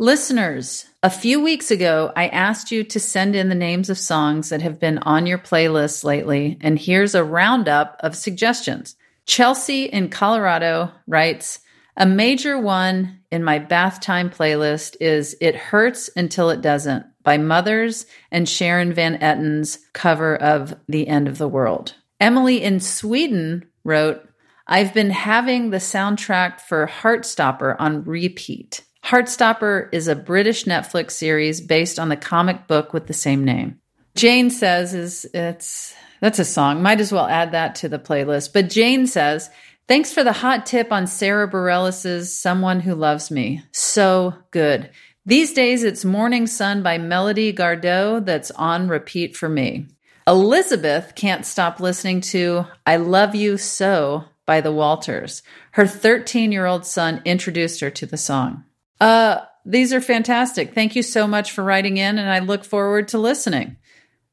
Listeners, a few weeks ago, I asked you to send in the names of songs that have been on your playlist lately, and here's a roundup of suggestions. Chelsea in Colorado writes, a major one in my bath time playlist is It Hurts Until It Doesn't by Mothers and Sharon Van Etten's cover of The End of the World. Emily in Sweden wrote, I've been having the soundtrack for Heartstopper on repeat. Heartstopper is a British Netflix series based on the comic book with the same name. Jane says is it's that's a song. Might as well add that to the playlist. But Jane says, "Thanks for the hot tip on Sara Bareilles' Someone Who Loves Me. So good. These days it's Morning Sun by Melody Gardot that's on repeat for me." Elizabeth can't stop listening to I Love You So by the Walters. Her 13 year old son introduced her to the song. Uh, these are fantastic. Thank you so much for writing in, and I look forward to listening.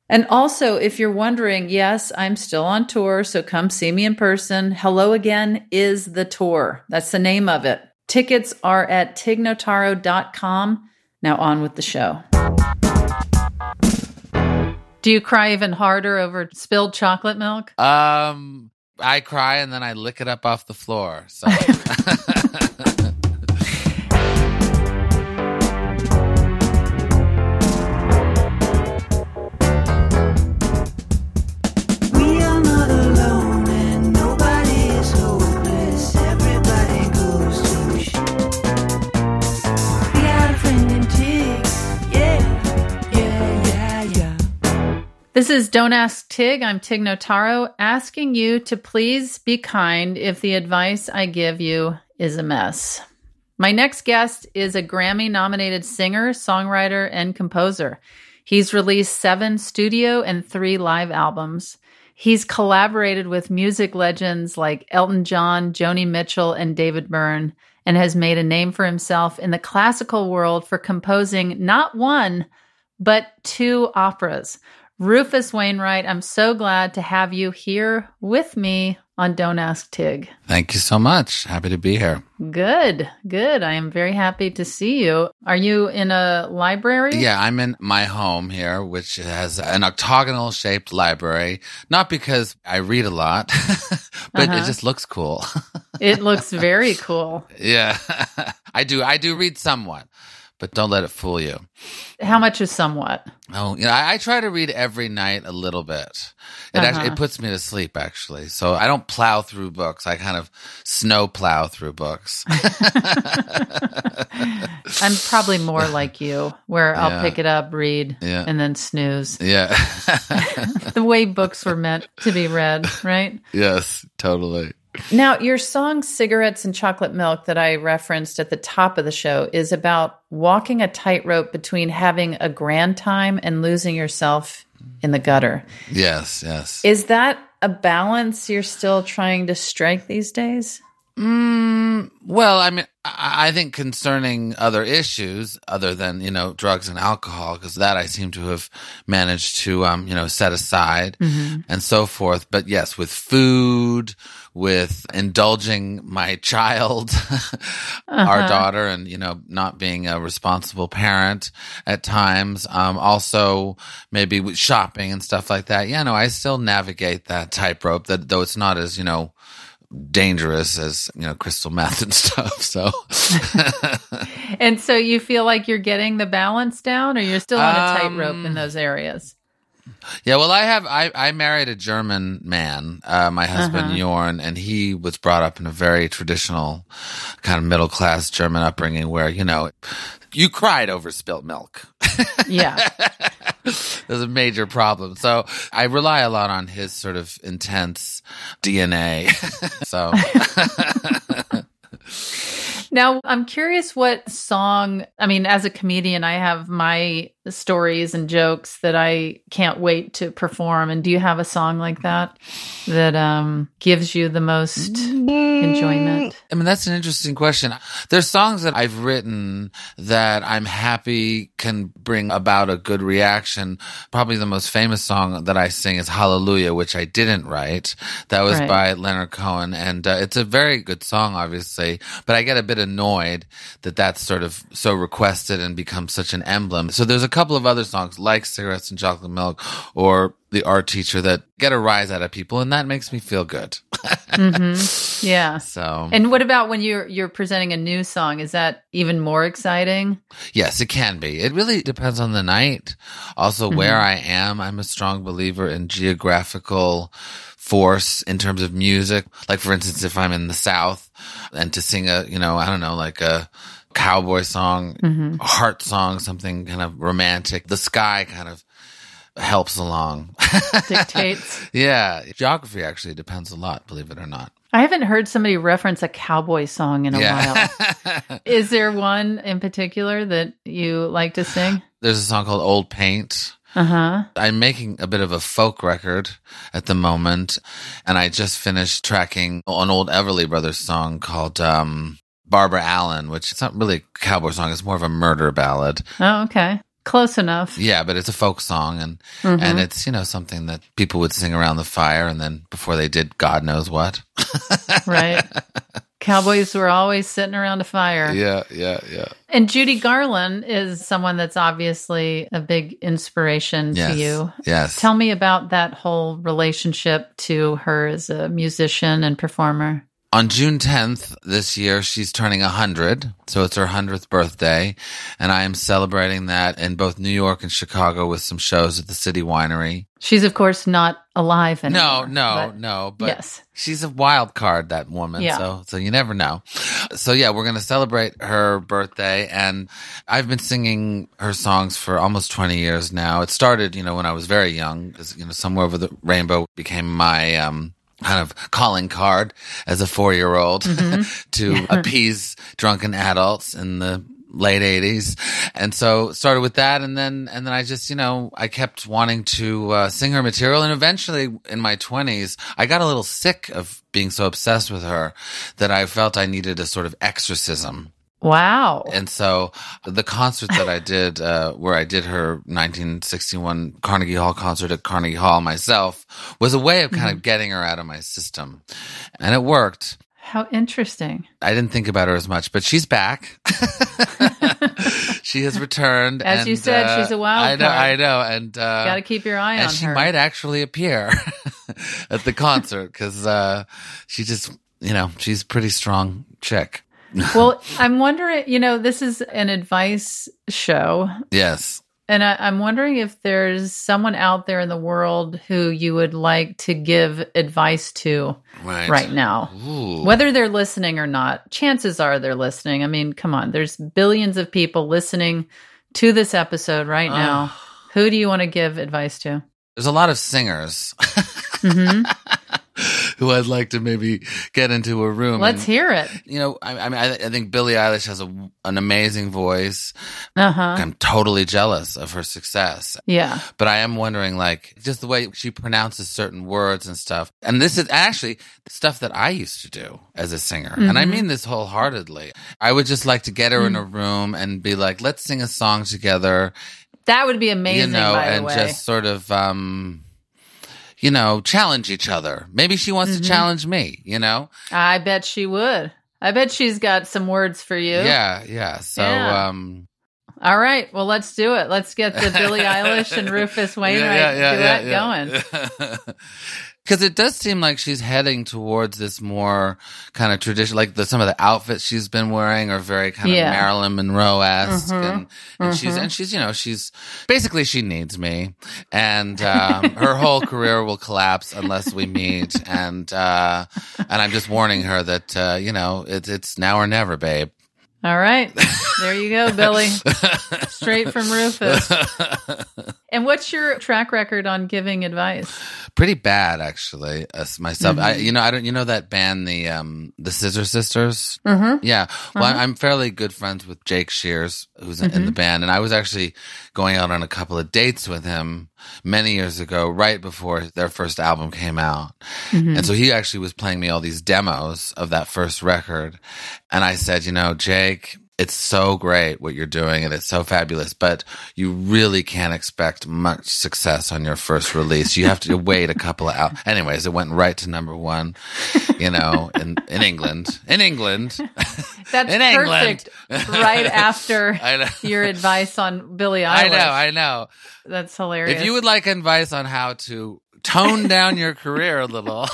And also, if you're wondering, yes, I'm still on tour, so come see me in person. Hello Again is the tour. That's the name of it. Tickets are at tignotaro.com. Now on with the show. Do you cry even harder over spilled chocolate milk? Um, I cry and then I lick it up off the floor. So This is Don't Ask Tig. I'm Tig Notaro asking you to please be kind if the advice I give you is a mess. My next guest is a Grammy nominated singer, songwriter, and composer. He's released seven studio and three live albums. He's collaborated with music legends like Elton John, Joni Mitchell, and David Byrne, and has made a name for himself in the classical world for composing not one, but two operas. Rufus Wainwright, I'm so glad to have you here with me on Don't Ask Tig. thank you so much. Happy to be here. Good, good. I am very happy to see you. Are you in a library? Yeah, I'm in my home here, which has an octagonal shaped library. Not because I read a lot, but it Uh-huh. just looks cool. It looks very cool. yeah, I do. I do read somewhat, but don't let it fool you. How much is somewhat? Oh, you know, I, I try to read every night a little bit. It Uh-huh. actually it puts me to sleep actually. So I don't plow through books. I kind of snow plow through books. I'm probably more like you, where I'll pick it up, read, Yeah. and then snooze. yeah. The way books were meant to be read, right? yes, totally. Now, your song Cigarettes and Chocolate Milk that I referenced at the top of the show is about walking a tightrope between having a grand time and losing yourself in the gutter. Yes, yes. Is that a balance you're still trying to strike these days? Mm, well, I mean, I, I think concerning other issues other than, you know, drugs and alcohol, because that I seem to have managed to, um, you know, set aside and so forth. But yes, with food, with indulging my child, our daughter, and, you know, not being a responsible parent at times. Um, also maybe with shopping and stuff like that. Yeah, no, I still navigate that tightrope that though it's not as, you know, dangerous as you know crystal meth and stuff so And so you feel like you're getting the balance down, or you're still on a Um, tightrope in those areas? Yeah well i have i i married a german man uh my husband Uh-huh. jorn and he was brought up in a very traditional kind of middle class german upbringing where you know you cried over spilt milk Yeah. There's a major problem. So I rely a lot on his sort of intense DNA. so Now, I'm curious what song, I mean, as a comedian, I have my stories and jokes that I can't wait to perform. And do you have a song like that that um, gives you the most enjoyment? I mean, that's an interesting question. There's songs that I've written that I'm happy can bring about a good reaction. Probably the most famous song that I sing is Hallelujah, which I didn't write. That was Right. by Leonard Cohen. And uh, it's a very good song, obviously, but I get a bit annoyed that that's sort of so requested and becomes such an emblem. So there's a couple of other songs like Cigarettes and Chocolate Milk or The Art Teacher that get a rise out of people. And that makes me feel good. Mm-hmm. Yeah. So. And what about when you're you're presenting a new song? Is that even more exciting? Yes, it can be. It really depends on the night. Also, where mm-hmm. I am, I'm a strong believer in geographical force in terms of music. Like, for instance, if I'm in the South and to sing a, you know, I don't know, like a cowboy song, a heart song, something kind of romantic, the sky kind of helps along. Dictates. yeah. Geography actually depends a lot, believe it or not. I haven't heard somebody reference a cowboy song in a Yeah. while. Is there one in particular that you like to sing? There's a song called Old Paint. Uh huh. I'm making a bit of a folk record at the moment, and I just finished tracking an old Everly Brothers song called um, Barbara Allen, which is not really a cowboy song; it's more of a murder ballad. Oh, okay. Close enough. Yeah, but it's a folk song, and Mm-hmm. and it's you know something that people would sing around the fire, and then before they did, God knows what. Right. Cowboys were always sitting around a fire. yeah, yeah, yeah. And Judy Garland is someone that's obviously a big inspiration Yes, to you. yes. Tell me about that whole relationship to her as a musician and performer. On June 10th this year, she's turning 100. So it's her 100th birthday. And I am celebrating that in both New York and Chicago with some shows at the City Winery. She's, of course, not alive No, anymore. no, but- no. But yes. she's a wild card, that woman. Yeah. So, so you never know. So yeah, we're going to celebrate her birthday. And I've been singing her songs for almost 20 years now. It started, you know, when I was very young, you know, somewhere over the rainbow became my, um, kind of calling card as a four year old to appease drunken adults in the late 80s and so started with that and then and then i just you know i kept wanting to uh, sing her material and eventually in my 20s i got a little sick of being so obsessed with her that i felt i needed a sort of exorcism Wow. and so the concert that I did, uh, where I did her 1961 Carnegie Hall concert at Carnegie Hall myself, was a way of kind of getting her out of my system. And it worked. How interesting. I didn't think about her as much, but she's back. she has returned. As and, you said, uh, she's a wild I know, card. I know. And, uh, Got to keep your eye on she her. She might actually appear at the concert because, uh, she just, you know, she's a pretty strong chick. well, I'm wondering, you know, this is an advice show. Yes. And I, I'm wondering if there's someone out there in the world who you would like to give advice to Right. right now. Ooh. Whether they're listening or not, chances are they're listening. I mean, come on, there's billions of people listening to this episode right now. Who do you want to give advice to? There's a lot of singers hmm who I'd like to maybe get into a room. Let's and, hear it. You know, I, I mean, I, I think Billie Eilish has a, an amazing voice. Uh huh. I'm totally jealous of her success. Yeah. But I am wondering, like, just the way she pronounces certain words and stuff. And this is actually stuff that I used to do as a singer. And I Mhm. mean this wholeheartedly. I would just like to get her in a room and be like, let's sing a song together, That would be amazing, you know, and just sort of, um, you know, challenge each other. Maybe she wants Mhm. to challenge me, you know? I bet she would. I bet she's got some words for you. Yeah, yeah. So, Yeah. um, All right. Well, let's do it. Let's get the Billie Eilish and Rufus Wainwright duet going. Because it does seem like she's heading towards this more kind of tradition, like the, some of the outfits she's been wearing are very kind Yeah. of Marilyn Monroe esque, Mhm. and, and she's Mhm. and she's you know she's basically she needs me, and um, her whole career will collapse unless we meet, and uh, and I'm just warning her that uh, you know it's it's now or never, babe. All right. There you go, Billie. Straight from Rufus. And what's your track record on giving advice? Pretty bad, actually. As myself, I, Mm-hmm. you know, I don't, you know that band, the um, the Scissor Sisters. Mm-hmm. Yeah. Well, Uh-huh. I'm fairly good friends with Jake Shears, who's in Mm-hmm. the band, and I was actually going out on a couple of dates with him many years ago, right before their first album came out. Mm-hmm. And so he actually was playing me all these demos of that first record, and I said, you know, Jake. It's so great what you're doing and it's so fabulous, but you really can't expect much success on your first release. You have to wait a couple of hours. Anyways, it went right to number one, you know, in, in England. In England. That's In England. perfect. right after your advice on Billie Eilish. I know, I know. That's hilarious. If you would like advice on how to tone down your career a little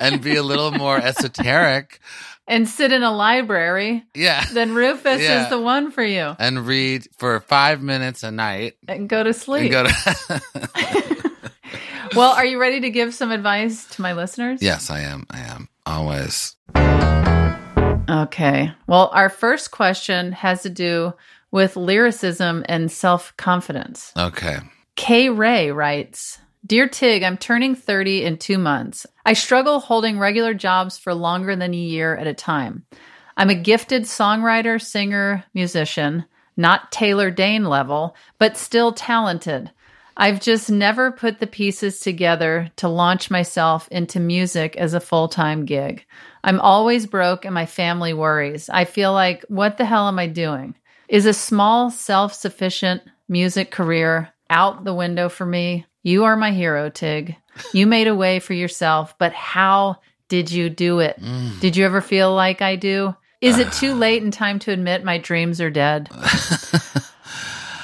and be a little more esoteric, and sit in a library, yeah, then Rufus Yeah. is the one for you. and read for five minutes a night And go to sleep. go to. well, are you ready to give some advice to my listeners? yes, I am. I am always. Okay. Well, our first question has to do with lyricism and self confidence. Okay. Kay Ray writes Dear Tig, I'm turning 30 in two months. I struggle holding regular jobs for longer than a year at a time. I'm a gifted songwriter, singer, musician, not Taylor Dayne level, but still talented. I've just never put the pieces together to launch myself into music as a full time gig. I'm always broke and my family worries. I feel like, what the hell am I doing? Is a small, self sufficient music career out the window for me? You are my hero, Tig. You made a way for yourself, but how did you do it? Mm. Did you ever feel like I do? Is it too late in time to admit my dreams are dead?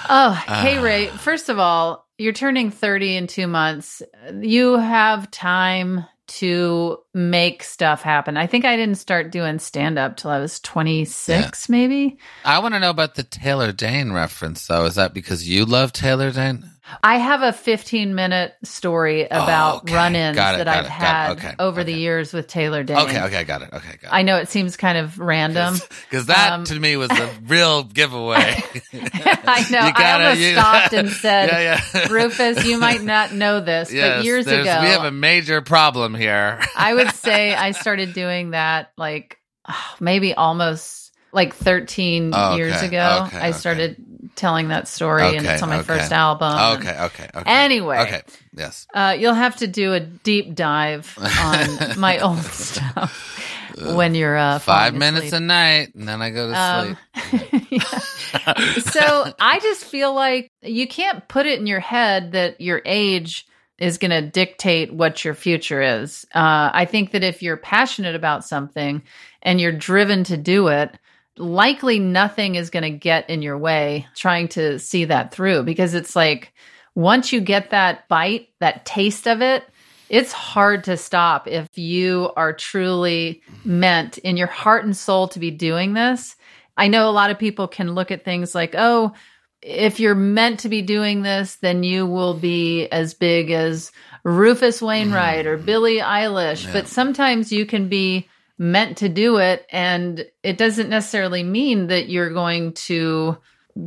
Oh, hey, Ray. First of all, you're turning 30 in two months. You have time to make stuff happen. I think I didn't start doing stand up till I was 26, maybe. I want to know about the Taylor Dayne reference, though. Is that because you love Taylor Dayne? I have a 15 minute story about Oh, okay. run ins it, that I've it, had. Okay, over the years with Taylor Dayne. Okay, okay, got it. Okay, got I know it seems kind of random. Because that Um, to me was a real giveaway. I know. I gotta- almost you- stopped and said, Yeah, yeah. Rufus, you might not know this, but years ago, we have a major problem here. I would say I started doing that like oh, maybe almost like 13 Oh, years ago. okay, I okay. started telling that story, and it's on my okay. first album. okay, okay, okay. Anyway. Okay, yes. Uh, you'll have to do a deep dive on my old stuff when you're uh, Five minutes asleep. a night, and then I go to Um, sleep. so I just feel like you can't put it in your head that your age is going to dictate what your future is. Uh, I think that if you're passionate about something and you're driven to do it, likely nothing is going to get in your way trying to see that through because it's like once you get that bite, that taste of it, it's hard to stop if you are truly meant in your heart and soul to be doing this. I know a lot of people can look at things like, oh, if you're meant to be doing this, then you will be as big as Rufus Wainwright or mm. Billie Eilish. But sometimes you can be meant to do it, and it doesn't necessarily mean that you're going to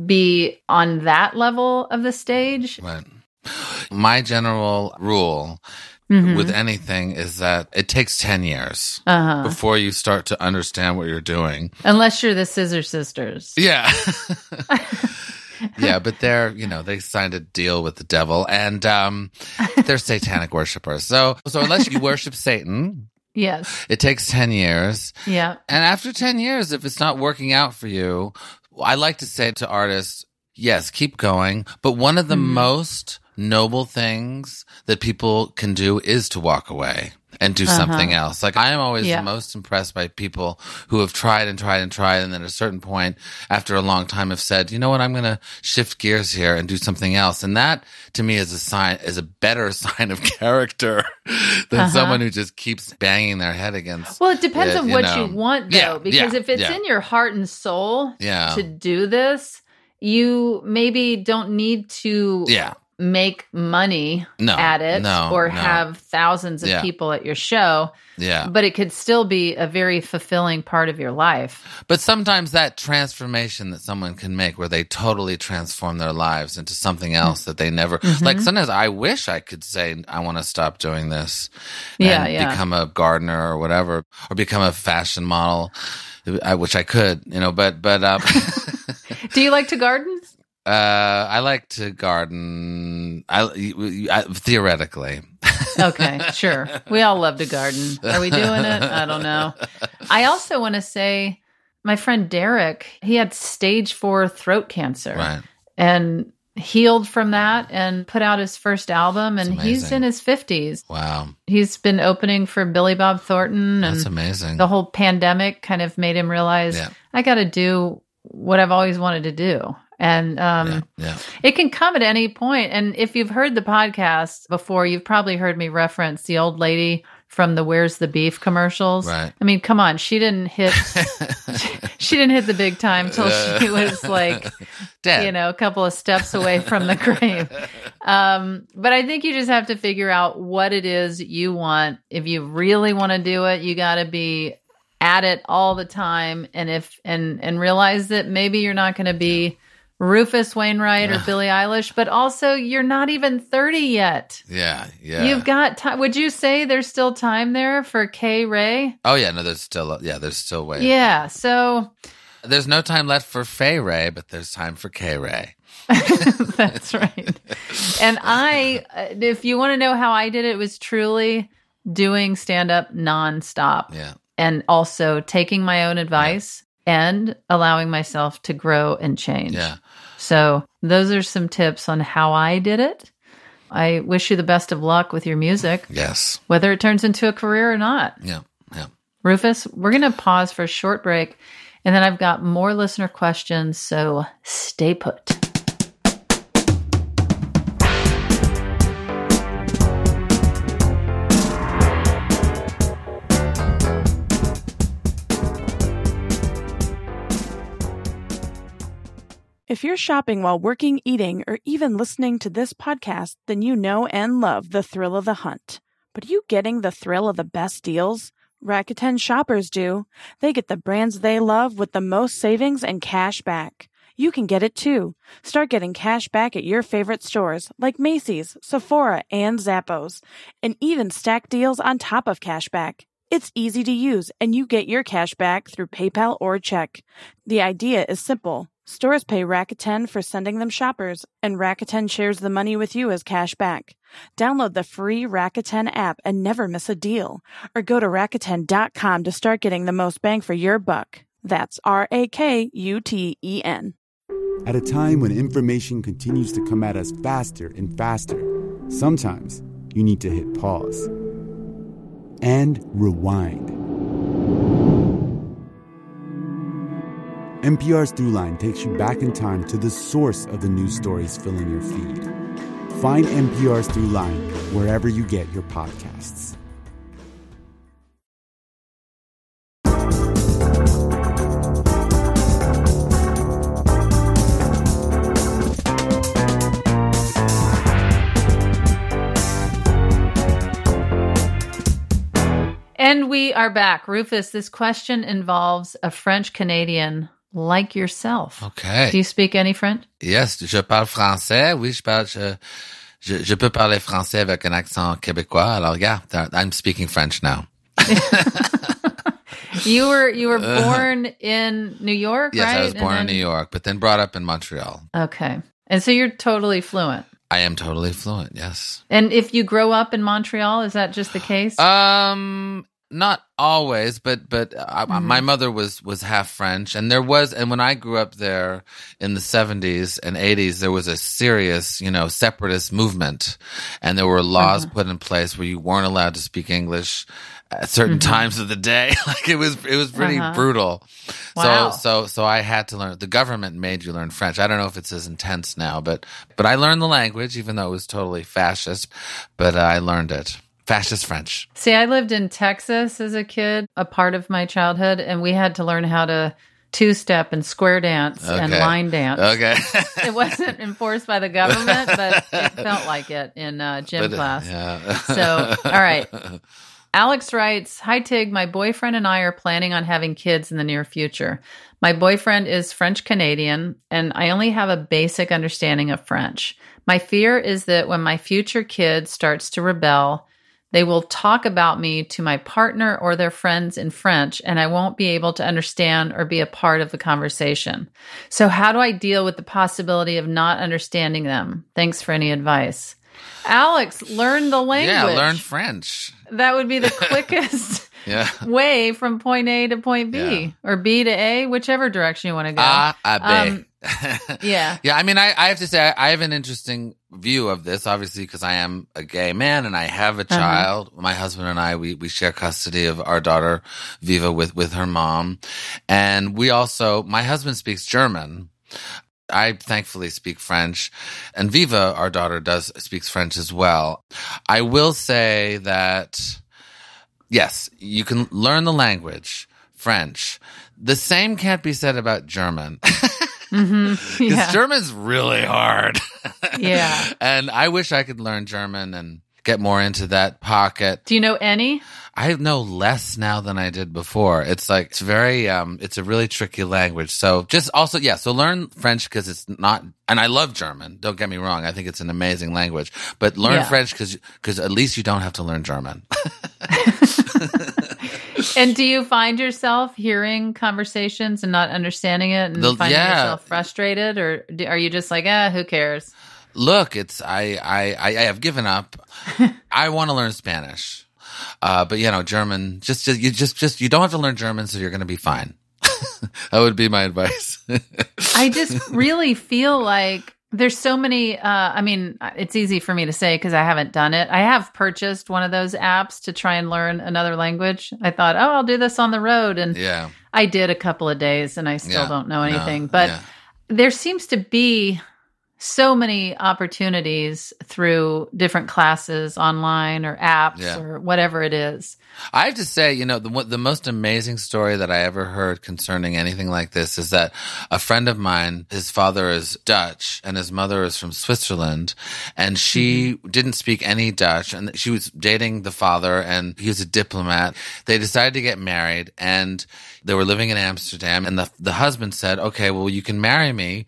be on that level of the stage. Right. My general rule Mhm. with anything is that it takes 10 years Uh-huh. before you start to understand what you're doing. Unless you're the Scissor Sisters. Yeah. yeah, but they're, you know, they signed a deal with the devil and um they're satanic worshipers. So so unless you worship Satan, Yes. it takes 10 years. Yeah. And after 10 years if it's not working out for you, I like to say to artists, yes, keep going, but one of the Mm-hmm. most noble things that people can do is to walk away and do Uh-huh. something else. Like I am always Yeah. the most impressed by people who have tried and tried and tried and then at a certain point after a long time have said, "You know what? I'm going to shift gears here and do something else." And that to me is a sign is a better sign of character than Uh-huh. someone who just keeps banging their head against Well, it depends Yeah, on you what know. you want, though, Yeah, because yeah, if it's in your heart and soul Yeah. to do this, you maybe don't need to Yeah. Make money No, at it no, or no. have thousands of Yeah. people at your show, Yeah. but it could still be a very fulfilling part of your life. But sometimes that transformation that someone can make where they totally transform their lives into something else that they never Mm-hmm. like sometimes I wish I could say I want to stop doing this Yeah, and yeah. become a gardener or whatever or become a fashion model I which I could, you know, but but um Do you like to garden? uh I like to garden I, I theoretically. Okay, sure. We all love to garden. Are we doing it? I don't know. I also want to say my friend Derek, he had stage four throat cancer Right. and healed from that and put out his first album. And he's in his 50s. Wow. He's been opening for Billy Bob Thornton. And That's amazing. the whole pandemic kind of made him realize Yeah. I got to do what I've always wanted to do. And um, yeah, yeah. it can come at any point. And if you've heard the podcast before, you've probably heard me reference the old lady from the Where's the Beef commercials. Right. I mean, come on, she didn't hit she didn't hit the big time till she was like, Dead. you know, a couple of steps away from the grave. Um, but I think you just have to figure out what it is you want. If you really want to do it, you got to be at it all the time and if and and realize that maybe you're not going to be Rufus Wainwright or Billie Eilish, but also you're not even 30 yet. Yeah, yeah. You've got time. Would you say there's still time there for K Ray? Oh yeah, no, there's still yeah, there's still way. Yeah. So There's no time left for Fay Wray, but there's time for K Ray. That's right. And I, uh, if you want to know how I did it, it was truly doing stand up nonstop Yeah. and also taking my own advice and allowing myself to grow and change. Yeah. So, those are some tips on how I did it. I wish you the best of luck with your music, Yes. whether it turns into a career or not. Yeah. Yeah. Rufus, we're going to pause for a short break and then I've got more listener questions. So, stay put. If you're shopping while working, eating, or even listening to this podcast, then you know and love the thrill of the hunt. But are you getting the thrill of the best deals? Rakuten shoppers do. They get the brands they love with the most savings and cash back. You can get it too. Start getting cash back at your favorite stores like Macy's, Sephora, and Zappos, and even stack deals on top of cash back. It's easy to use, and you get your cash back through PayPal or check. The idea is simple. Stores pay Rakuten for sending them shoppers, and Rakuten shares the money with you as cash back. Download the free Rakuten app and never miss a deal. Or go to Rakuten.com to start getting the most bang for your buck. That's R A K U T E N. At a time when information continues to come at us faster and faster, sometimes you need to hit pause and rewind. NPR's Throughline takes you back in time to the source of the news stories filling your feed. Find NPR's Throughline wherever you get your podcasts. And we are back. Rufus, this question involves a French Canadian like yourself. Okay. Do you speak any French? Yes, je parle français. Oui, je parle, je, je, je peux parler français avec un accent québécois. Alors, yeah, I'm speaking French now. You were you were born in New York, Yes, right? I was born in New York, but then brought up in Montreal. Okay. And so you're totally fluent. I am totally fluent. Yes. And if you grow up in Montreal, is that just the case? Um, not always, but but I, Mm-hmm. my mother was was half French, and there was, and when I grew up there in the seventies and eighties, there was a serious, you know, separatist movement, and there were laws Uh-huh. put in place where you weren't allowed to speak English at certain times of the day. like it was it was pretty Mm-hmm. Uh-huh. brutal. Wow. So so so I had to learn. The government made you learn French. I don't know if it's as intense now, but but I learned the language, even though it was totally fascist. But I learned it. Fascist French. See, I lived in Texas as a kid, a part of my childhood, and we had to learn how to two step and square dance and line dance. Okay. It wasn't enforced by the government, but it felt like it in uh, gym But, class. Yeah. So, all right. Alex writes Hi, Tig. My boyfriend and I are planning on having kids in the near future. My boyfriend is French Canadian, and I only have a basic understanding of French. My fear is that when my future kid starts to rebel, they will talk about me to my partner or their friends in French, and I won't be able to understand or be a part of the conversation. So, how do I deal with the possibility of not understanding them? Thanks for any advice. Alex, learn the language. Yeah, learn French. That would be the quickest Yeah. way from point A to point B Yeah. or B to A, whichever direction you want to go. Ah. Um, yeah. Yeah, I mean, I, I have to say, I, I have an interesting view of this, obviously, because I am a gay man and I have a Uh-huh. child. My husband and I, we, we share custody of our daughter, Viva, with, with her mom. And we also, my husband speaks German. I thankfully speak French and Viva, our daughter does speaks French as well. I will say that yes, you can learn the language, French. The same can't be said about German. Because Yeah. German's really hard. Yeah. and I wish I could learn German and get more into that pocket. Do you know any? I know less now than I did before. It's like, it's very, um, it's a really tricky language. So just also, yeah, so learn French because it's not, and I love German. Don't get me wrong. I think it's an amazing language, but learn Yeah. French because, because at least you don't have to learn German. And do you find yourself hearing conversations and not understanding it and The- finding yeah. yourself frustrated? Or are you just like, eh, who cares? Look, it's I I I, I have given up. I want to learn Spanish, uh, but you know German. Just, just you just just you don't have to learn German, so you're going to be fine. that would be my advice. I just really feel like there's so many. Uh, I mean, it's easy for me to say because I haven't done it. I have purchased one of those apps to try and learn another language. I thought, oh, I'll do this on the road. And yeah, I did a couple of days and I still Yeah. don't know No, anything. but yeah. there seems to be so many opportunities through different classes online or apps Yeah. or whatever it is. I have to say, you know, the the most amazing story that I ever heard concerning anything like this is that a friend of mine, his father is Dutch and his mother is from Switzerland, and she mm-hmm. didn't speak any Dutch, and she was dating the father, and he was a diplomat. They decided to get married, and they were living in Amsterdam, and the the husband said, "Okay, well, you can marry me."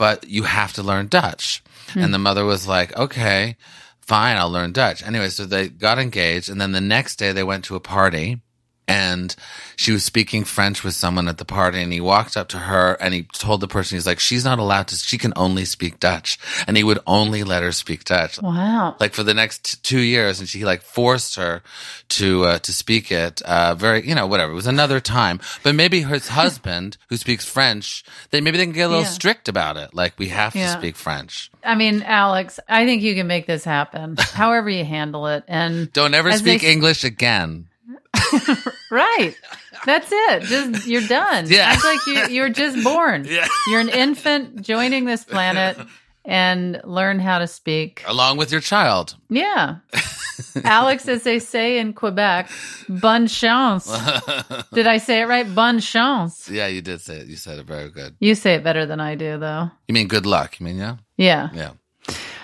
But you have to learn Dutch. And hmm. the mother was like, okay, fine, I'll learn Dutch. Anyway, so they got engaged. And then the next day they went to a party and she was speaking French with someone at the party. And he walked up to her and he told the person, he's like, she's not allowed to, she can only speak Dutch. And he would only let her speak Dutch. Wow. Like for the next t- two years, and she like forced her to uh, to speak it. Uh, very, you know, whatever. It was another time, but maybe his husband, who speaks French, they maybe they can get a little Yeah. strict about it. Like we have Yeah. to speak French. I mean, Alex, I think you can make this happen, however you handle it. And Don't ever As they speak English again. right, that's it. Just you're done. Yeah. Act like you, you're just born. Yeah. You're an infant joining this planet and learn how to speak. Along with your child. Yeah. Alex, as they say in Quebec, bonne chance. Did I say it right? Bonne chance. Yeah, you did say it. You said it very good. You say it better than I do, though. You mean good luck? You mean yeah? Yeah. Yeah.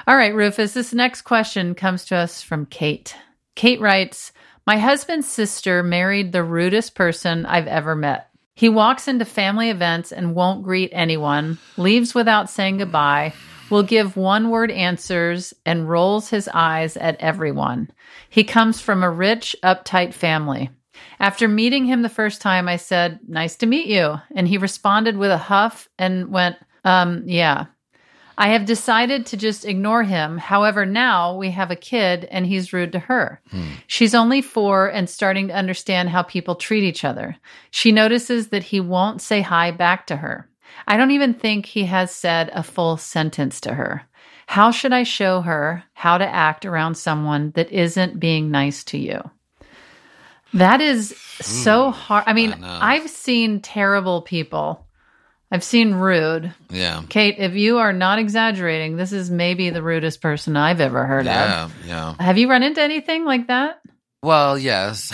All right, Rufus, this next question comes to us from Kate. Kate writes My husband's sister married the rudest person I've ever met. He walks into family events and won't greet anyone, leaves without saying goodbye, will give one word answers, and rolls his eyes at everyone. He comes from a rich, uptight family. After meeting him the first time, I said, Nice to meet you. And he responded with a huff and went, Um, yeah. I have decided to just ignore him. However, now we have a kid and he's rude to her. Hmm. She's only four and starting to understand how people treat each other. She notices that he won't say hi back to her. I don't even think he has said a full sentence to her. How should I show her how to act around someone that isn't being nice to you? That is hmm. so hard. I mean, I I've seen terrible people. I've seen rude. Yeah. Kate, if you are not exaggerating, this is maybe the rudest person I've ever heard of. Yeah. of. Yeah. Have you run into anything like that? Well, yes.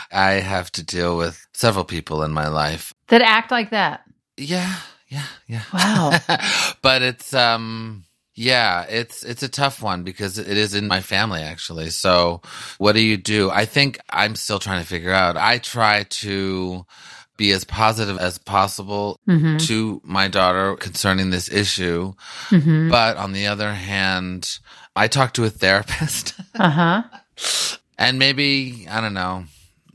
I have to deal with several people in my life. that act like that. Yeah, yeah, yeah. Wow. but it's um yeah, it's it's a tough one because it is in my family actually. So what do you do? I think I'm still trying to figure out. I try to be as positive as possible hmm to my daughter concerning this issue. hmm But on the other hand, I talk to a therapist Uh huh. and maybe, I don't know,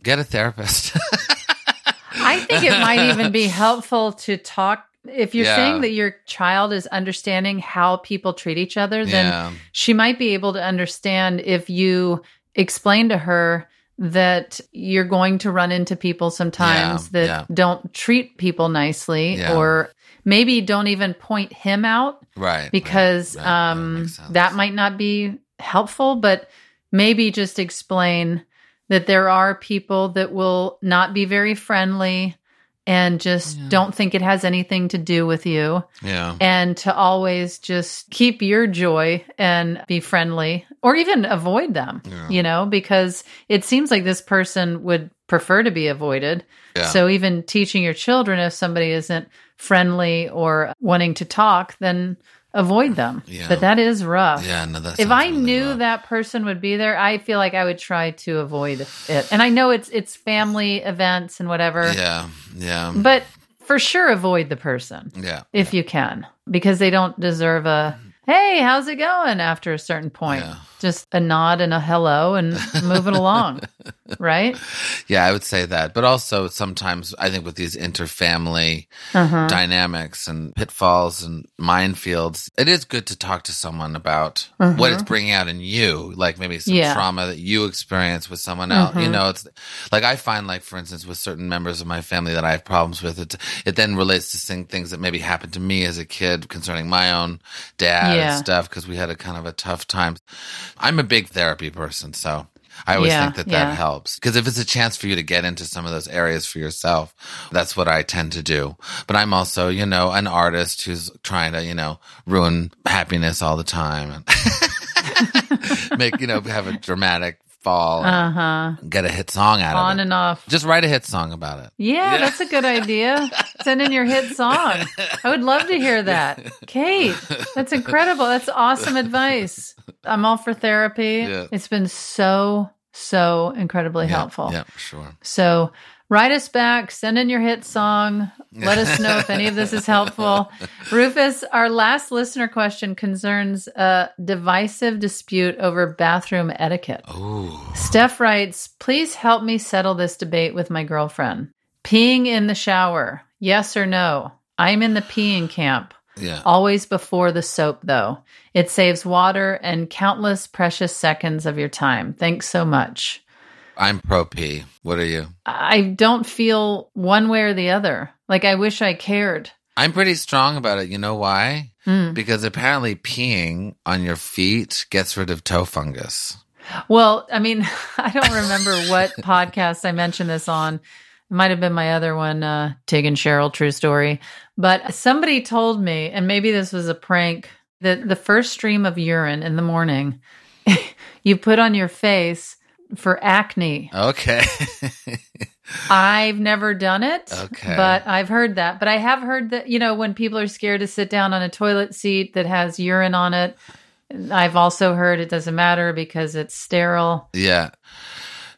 get a therapist. I think it might even be helpful to talk. If you're Yeah. saying that your child is understanding how people treat each other, then yeah. she might be able to understand if you explain to her that you're going to run into people sometimes Yeah, that yeah. don't treat people nicely Yeah. or maybe don't even point him out Right. because right, right. Um, sense. that might not be helpful, but maybe just explain that there are people that will not be very friendly and just Yeah. don't think it has anything to do with you Yeah. and to always just keep your joy and be friendly or even avoid them, Yeah. you know, because it seems like this person would prefer to be avoided. Yeah. So even teaching your children if somebody isn't friendly or wanting to talk, then avoid them. Yeah. But that is rough. Yeah, no, that's If I knew that person would be there, I feel like I would try to avoid it. And I know it's it's family events and whatever, Yeah, yeah, but for sure avoid the person yeah, if you can because they don't deserve a hey how's it going after a certain point Yeah. just a nod and a hello and moving along right yeah. I would say that, but also sometimes I think with these interfamily uh-huh. dynamics and pitfalls and minefields, it is good to talk to someone about Uh-huh. what it's bringing out in you, like maybe some Yeah. trauma that you experience with someone else. You Mhm. know, it's like I find, like for instance, with certain members of my family that I have problems with, it it then relates to things that maybe happened to me as a kid concerning my own dad Yeah. And stuff because we had a kind of a tough time. I'm a big therapy person, so. I always Yeah, think that yeah. that helps because if it's a chance for you to get into some of those areas for yourself, that's what I tend to do. But I'm also, you know, an artist who's trying to, you know, ruin happiness all the time and make, you know, have a dramatic fall uh-huh. get a hit song out on of it. On and off. Just write a hit song about it. yeah, that's a good idea. Send in your hit song. I would love to hear that. Kate that's incredible. That's awesome advice. I'm all for therapy. Yeah. it's been so so incredibly Yeah, helpful. Yeah, for sure. So write us back, send in your hit song. Let us know if any of this is helpful. Rufus, our last listener question concerns a divisive dispute over bathroom etiquette. Ooh. Steph writes, please help me settle this debate with my girlfriend. Peeing in the shower, yes or no? I'm in the peeing camp. Yeah. Always before the soap, though. It saves water and countless precious seconds of your time. Thanks so much. I'm pro P. What are you? I don't feel one way or the other. Like I wish I cared. I'm pretty strong about it. You know why? Hmm. Because apparently peeing on your feet gets rid of toe fungus. Well, I mean, I don't remember what podcast I mentioned this on. It might have been my other one, uh, Tig and Cheryl, True Story. But somebody told me, and maybe this was a prank, that the first stream of urine in the morning you put on your face for acne. Okay. I've never done it, Okay. but I've heard that. But I have heard that, you know, when people are scared to sit down on a toilet seat that has urine on it, I've also heard it doesn't matter because it's sterile. yeah.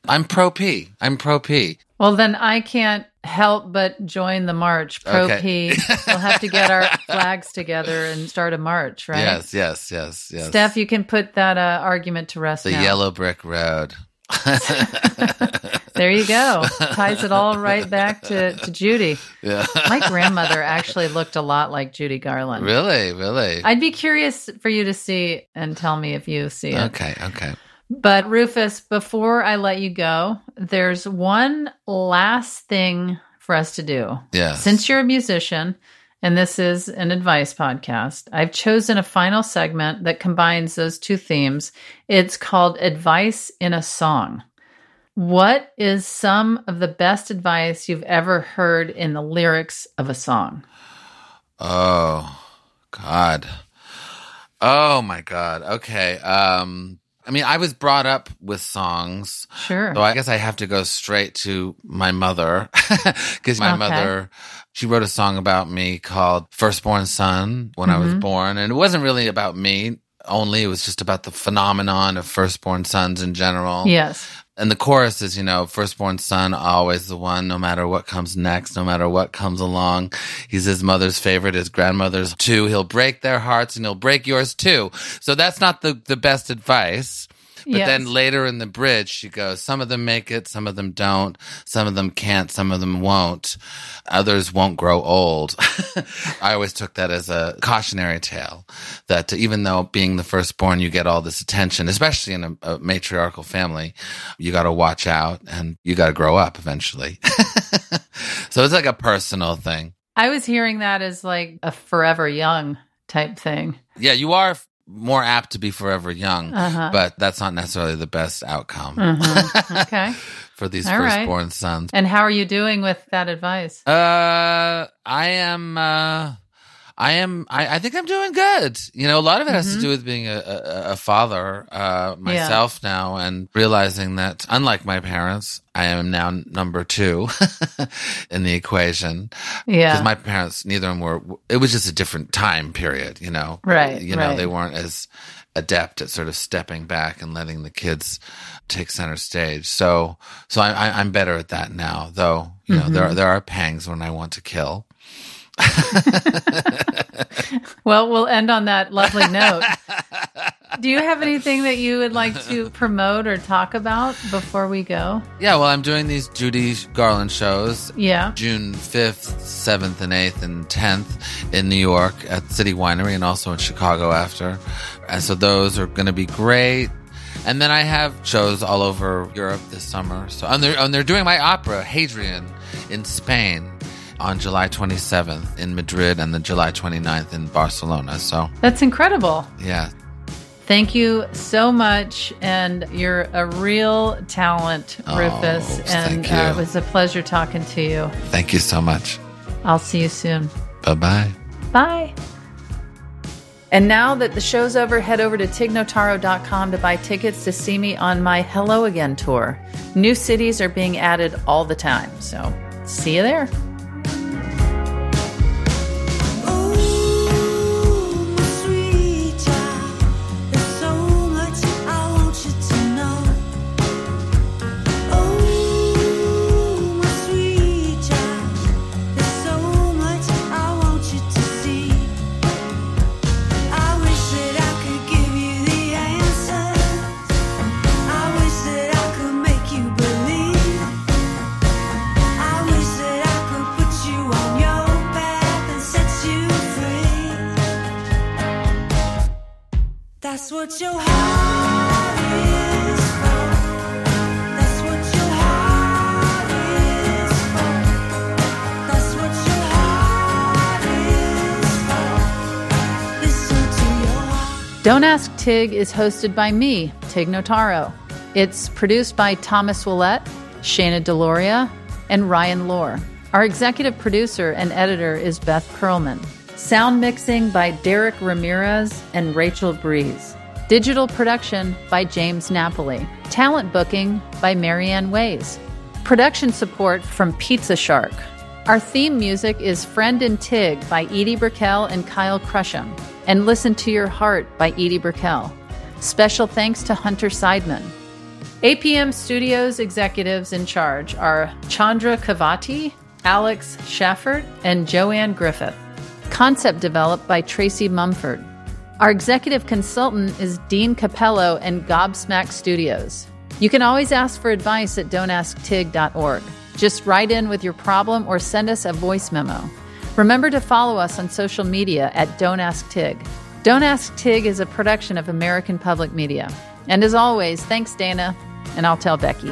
I'm pro P. I'm pro P. Well, then I can't help but join the march. Pro Okay. P. We'll have to get our flags together and start a march, right? Yes, yes, yes, yes. Steph, you can put that uh, argument to rest the now. yellow brick road. There you go. Ties it all right back to, to Judy. yeah. My grandmother actually looked a lot like Judy Garland. really, really. I'd be curious for you to see and tell me if you see it. okay, okay. But Rufus, before I let you go, there's one last thing for us to do. Yeah. Since you're a musician and this is an advice podcast, I've chosen a final segment that combines those two themes. It's called Advice in a Song. What is some of the best advice you've ever heard in the lyrics of a song? Oh God. Oh my God. Okay. Um I mean, I was brought up with songs. Sure. So I guess I have to go straight to my mother because my Okay. mother, she wrote a song about me called Firstborn Son when I was Mm-hmm. born. And it wasn't really about me only. It was just about the phenomenon of firstborn sons in general. yes. And the chorus is, you know, firstborn son, always the one, no matter what comes next, no matter what comes along. He's his mother's favorite, his grandmother's too. He'll break their hearts and he'll break yours too. So that's not the, the best advice. But Yes. then later in the bridge, she goes, some of them make it, some of them don't, some of them can't, some of them won't, others won't grow old. I always took that as a cautionary tale that even though being the firstborn, you get all this attention, especially in a, a matriarchal family, you got to watch out and you got to grow up eventually. so it's like a personal thing. I was hearing that as like a forever young type thing. Yeah, you are more apt to be forever young, Uh-huh. but that's not necessarily the best outcome. Mhm. Okay. for these All right. firstborn sons. And how are you doing with that advice? Uh, I am. Uh, I am. I, I think I'm doing good. You know, a lot of it has Mm-hmm. to do with being a, a, a father uh, myself now, and realizing that, unlike my parents, I am now number two in the equation. Yeah. Because my parents, neither of them were. It was just a different time period. You know, Right, You know, right. they weren't as adept at sort of stepping back and letting the kids take center stage. So, so I, I'm better at that now. Though, you know, there Mm-hmm. are, there are pangs when I want to kill. Well, we'll end on that lovely note. Do you have anything that you would like to promote or talk about before we go? Yeah, well, I'm doing these Judy Garland shows Yeah. June 5th, 7th, and 8th, and 10th in New York at City Winery and also in Chicago after. And so those are going to be great. And then I have shows all over Europe this summer. So and they're, and they're doing my opera, Hadrian, in Spain on July 27th in Madrid and then July 29th in Barcelona. So, That's incredible. yeah. Thank you so much. And you're a real talent, Oh, Rufus. And thank Uh, you. it was a pleasure talking to you. Thank you so much. I'll see you soon. Bye bye. Bye. And now that the show's over, head over to tignotaro.com to buy tickets to see me on my Hello Again tour. New cities are being added all the time. So see you there. Don't Ask Tig is hosted by me, Tig Notaro. It's produced by Thomas Willett, Shana Deloria, and Ryan Lohr. Our executive producer and editor is Beth Perlman. Sound mixing by Derek Ramirez and Rachel Breeze. Digital production by James Napoli. Talent booking by Marianne Ways. Production support from Pizza Shark. Our theme music is Friend and Tig by Edie Brickell and Kyle Crusham, and Listen to Your Heart by Edie Brickell. Special thanks to Hunter Seidman. APM Studios executives in charge are Chandra Kavati, Alex Schaffert, and Joanne Griffith. Concept developed by Tracy Mumford. Our executive consultant is Dean Capello and Gobsmack Studios. You can always ask for advice at don'tasktig.org. Just write in with your problem or send us a voice memo. Remember to follow us on social media at Don't Ask Tig. Don't Ask Tig is a production of American Public Media. And as always, thanks, Dana, and I'll tell Becky.